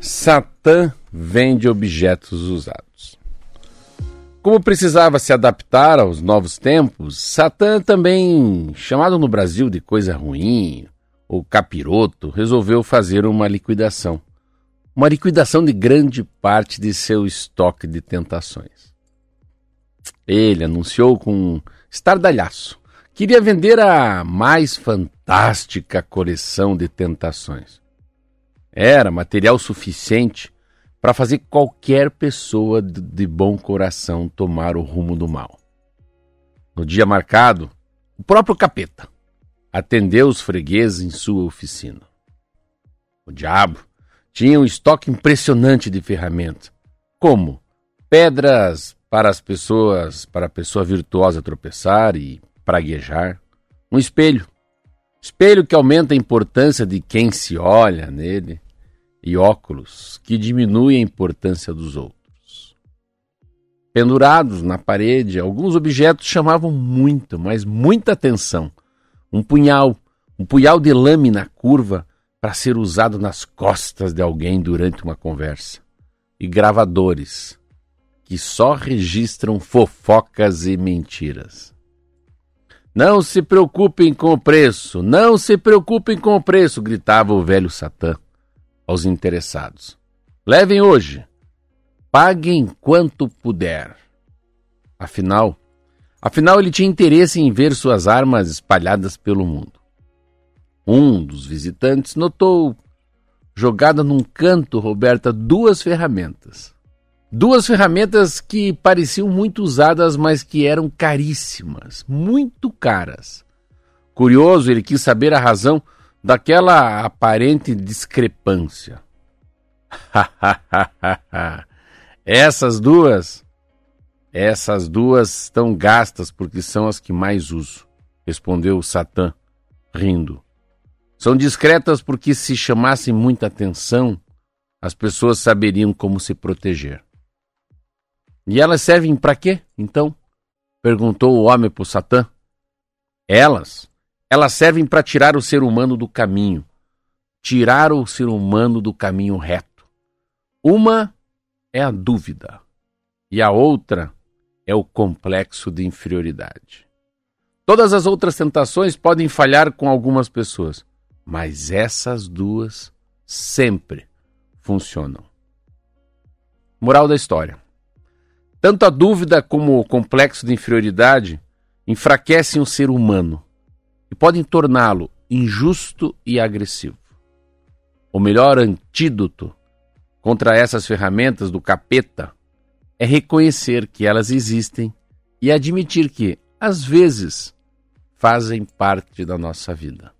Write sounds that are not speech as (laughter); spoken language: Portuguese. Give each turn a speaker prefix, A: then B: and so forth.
A: Satã vende objetos usados. Como precisava se adaptar aos novos tempos, Satã também, chamado no Brasil de coisa ruim ou capiroto, resolveu fazer uma liquidação. Uma liquidação de grande parte de seu estoque de tentações. Ele anunciou com estardalhaço. Queria vender a mais fantástica coleção de tentações. Era material suficiente para fazer qualquer pessoa de bom coração tomar o rumo do mal. No dia marcado, o próprio capeta atendeu os fregueses em sua oficina. O diabo tinha um estoque impressionante de ferramentas, como pedras para as pessoas, para a pessoa virtuosa tropeçar e praguejar, um espelho Espelho que aumenta a importância de quem se olha nele, e óculos que diminui a importância dos outros. Pendurados na parede, alguns objetos chamavam muito, mas muita atenção. Um punhal, um punhal de lâmina curva para ser usado nas costas de alguém durante uma conversa. E gravadores que só registram fofocas e mentiras. Não se preocupem com o preço, não se preocupem com o preço, gritava o velho Satã aos interessados. Levem hoje, paguem quanto puder. Afinal, afinal ele tinha interesse em ver suas armas espalhadas pelo mundo. Um dos visitantes notou, jogada num canto, Roberta, duas ferramentas. Duas ferramentas que pareciam muito usadas, mas que eram caríssimas, muito caras. Curioso, ele quis saber a razão daquela aparente discrepância. (laughs) essas duas, essas duas estão gastas porque são as que mais uso, respondeu Satã, rindo. São discretas porque se chamassem muita atenção, as pessoas saberiam como se proteger. E elas servem para quê, então? Perguntou o homem por Satã. Elas? Elas servem para tirar o ser humano do caminho. Tirar o ser humano do caminho reto. Uma é a dúvida e a outra é o complexo de inferioridade. Todas as outras tentações podem falhar com algumas pessoas, mas essas duas sempre funcionam. Moral da história. Tanto a dúvida como o complexo de inferioridade enfraquecem o ser humano e podem torná-lo injusto e agressivo. O melhor antídoto contra essas ferramentas do capeta é reconhecer que elas existem e admitir que, às vezes, fazem parte da nossa vida.